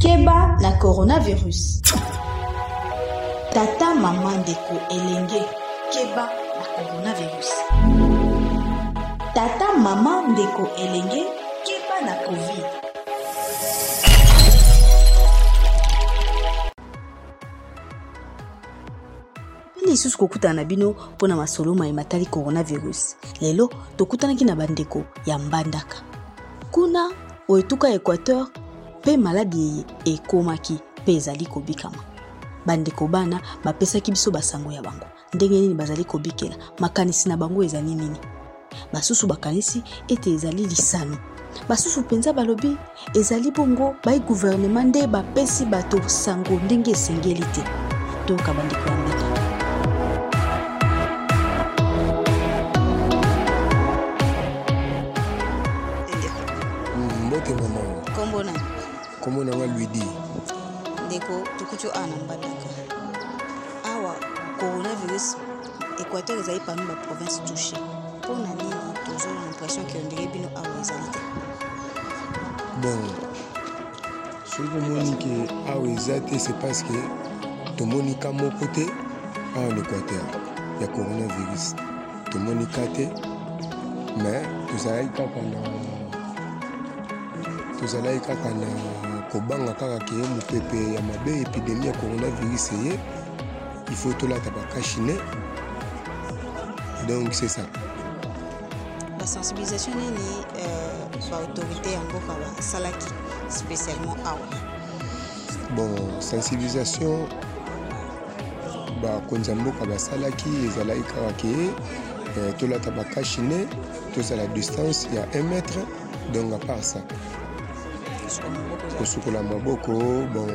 Keba na coronavirus. Tata, mama, ndeko, elenge, keba na coronavirus. Tata, mama, ndeko, elenge, keba na COVID. Pene lisusu kokutana na bino mpo na masolo maye matali coronavirus. Lelo tokutanaki na bandeko ya Mbandaka. Kuna o etuka ya Equateur mpe maladi eye ekomaki mpe ezali kobikama. Bandeko bana bapesaki biso basango ya bango. Ndenge nini bazali kobikela? Makanisi na bango ezali nini? Basusu bakanisi ete ezali lisano. Basusu mpenza balobi ezali bongo bai guvernema nde bapesi bato sango ndenge esengeli te. Toyoka bandeko ya mbeka. Mbote mama. Kombo na. Kombo na nga Luidi. Ndeko tokuti awa na Mbandaka. Awa coronavirus Equateur ezali parmi ba province touche mpo na nini tozwa na impression ke ondire bino awa ezali te bon soki tomoni ke awa eza te c'est parce que tomoni ka moko te awa na équateur ya coronavirus tomoni ka te mais tozalaki kaka na tozalaki kaka na kobanga kaka ke mopepe ya mabe epidemi ya coronavirus eye il faut tolata bakashine donc c'est ça basensibilisation nini euh, baautorité ya mboka basalaki spécialement awa bon sensibilisation bakonzi ya mboka basalaki ezalaki kaka ke euh, tolata bakashine tozala distance ya 1 mètre donc apart ça kosukola maboko bon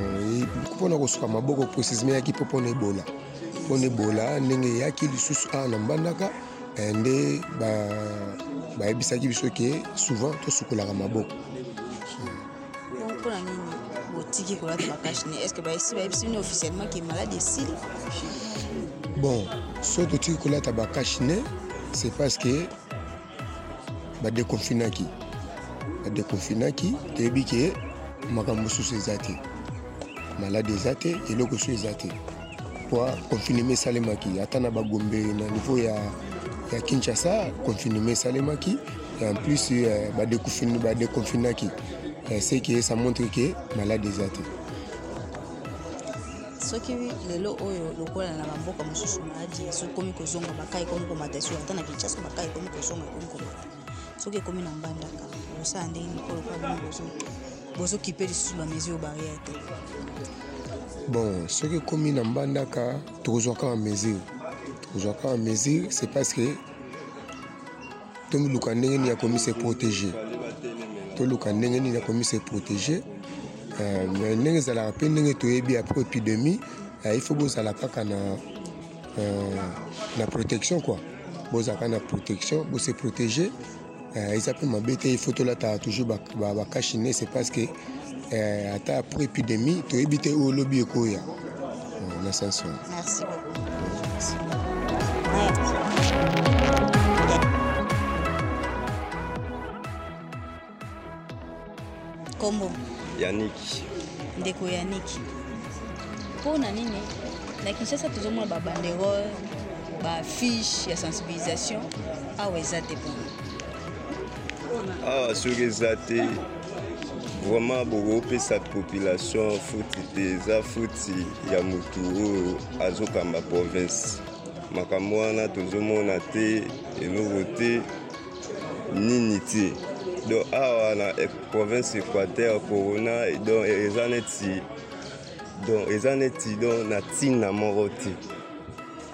mpona kosuka maboko précisement eyaki mpo mpona ebola mpona ebola ndenge eyaki lisusu awa na mbandaka eh, nde bayebisaki biso ke souvent tosukolaka maboko mpona nini botiki kolata bakashe ne estce bayebisi bayebisi bino officiellement ke maladi esili bon soki totiki kolata bakashe ne c'est parce que badekonfinaki badekonfinaki toyebi ke makambo mosusu eza te maladi eza te eloko mosusu eza te mpo confinema esalemaki ata na bagombe na niveau ya, ya kinshasa confinema esalemaki en plus euh, badekonfinaki ba euh, ce que ça montre ke maladi eza te soki lelo oyo lokola na bamboka mosusu maladi soki ekomi kozonga baka ekomi komata esu ata na kinshasa baka ekomi kozonga ekomi komata soki ekomi na mbandaka osala ndenge nini mpo lokola bino bozokipe lisusu bamesure barrière te bon soki ekomi na mbandaka tokozwaka bamesure tokozwaka bamesure c'est parce que tomiluka ndenge nini ya komise protege toluka ndenge nini ya komise protege euh, me ndenge ezalaka mpe ndenge toyebi apres epidemie euh, il faut bozala kaka na euh, na protection quoi bozalaka na protection bose protege eza mpe mabe te il faut tolataka toujours bakashine c'est parce que ata apres epidemie toyebi te oyo lobi ekoya Merci. Merci Kombo. Yannick. Ndeko Yannick. Pour na nini na Kinshasa tozomona ba banderole ba fiche ya sensibilisation awa eza te awa ah, soki eza te vraiment bokopesa population futi te eza futi ya motu oyo azokamba province makambo wana tozomona te eloko te nini te donc awa na e, province équateur corona donc eza neti donc eza neti donc na ntina moko te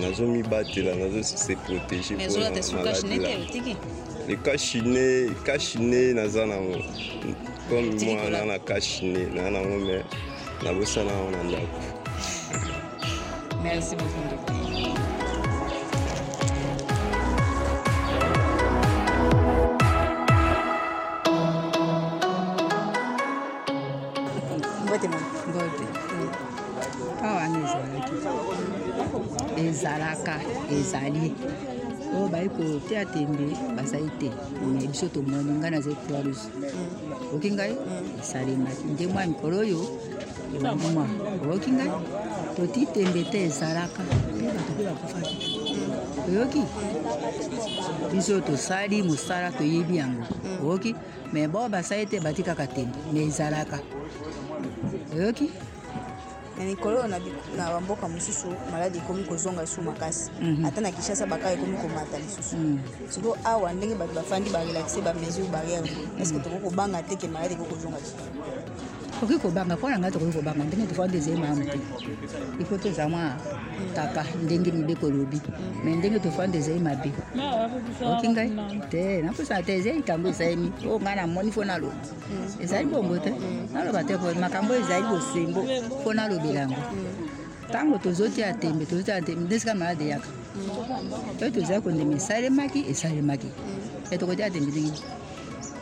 nazo mibatela nazo se protéger mais ozola te sur cache nez te otiki le cache nez cache nez naza nango comme moi na na cache nez na nango mais nabosana yango na ndako merci beaucoup Awa wana ezalaki ezalaka ezali oyo oh, baye koteya tembe bazali te me biso tomoni ngai nazali croix rouge mm. oki ngai mm. esalemaki nde mwa mikolo oyo ebamwa oyoki ngai toti tembe te ezalaka mpe bato mpe bakufaki mm. oyoki biso tosali mosala toyebi yango oyoki me bo basali te bati kaka tembe me ezalaka oyoki na mikolo oyo na bamboka mosusu maladi ekomi kozonga lisusu makasi mhm. ata na kinshasa baka ekomi komata lisusu mhm. siko awa ndenge bato bafandi barelaxe bamesure barrière eske mhm. tokoki kobanga te ke maladi ekoki kozonga lisusu tokoki kobanga mpo na ngai tokoki kobanga ndenge tofandi ezali malamu te ifo tozala mwa kaka ndenge mibeko elobi mai ndenge tofandi ezali mabe oki ngai te nakosala te ezali likambo esalemi o ngai namoni fo nalobi ezali bongo te naloba te makambo ezali bosembo mpo nalobela yango ntango tozotia tembe tozotia tembe nde sika malade eyaka mpe tozali kondema esalemaki esalemaki e tokotia tembe ndenge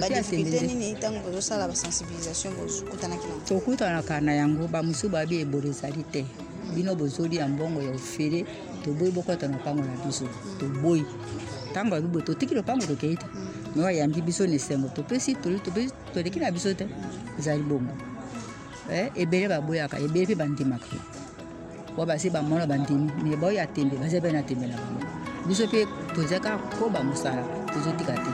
badifikulte nini ntango bozosala basensibilisation bokutanaki na tokutanaka na yango bamosusu babi ebolo ezali te bino bozoli ya mbongo ya ofele toboyi bokota na lopango na biso toboyi ntango ya bibo totiki lopango tokei te me wayambi biso na esengo topesi toleki na biso te ezali bongo eh, ebele baboyaka ebele mpe bandimaka po basi bamona bandimi me baoyo ya tembe baza mpe na tembe na bango biso mpe toza kaka koba mosala tozotika te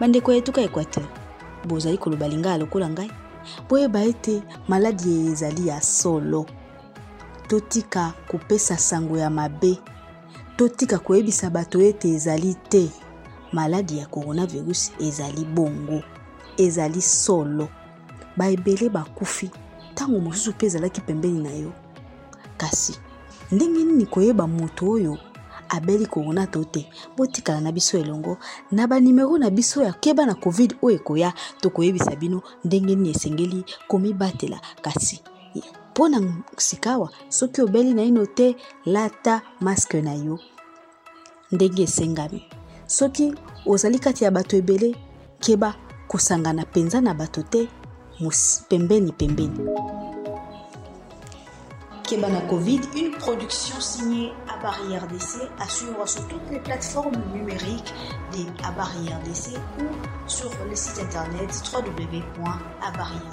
bandeko ya etuka equateur bozali koloba lingala lokola ngai boyeba ete maladi ezali ya solo Totika kopesa sango ya mabe. Totika koyebisa bato ete ezali te. Maladi ya coronavirus ezali bongo. Ezali solo. Ba ebele bakufi. Ntango mosusu mpe ezalaki pembeni na yo. Kasi, ndenge nini koyeba moto oyo abeli corona to te botikala na biso elongo na banimero na biso ya keba na covid oyo ekoya tokoyebisa bino ndenge nini esengeli komibatela kasi mpo na sikawa soki obeli naino te lata maske na yo ndenge esengami soki ozali kati ya bato ebele keba kosangana mpenza na bato te pembeni pembeni Keba na Covid, une production signée à Paris RDC à suivre sur toutes les plateformes numériques des Abari RDC ou sur le site internet www.abari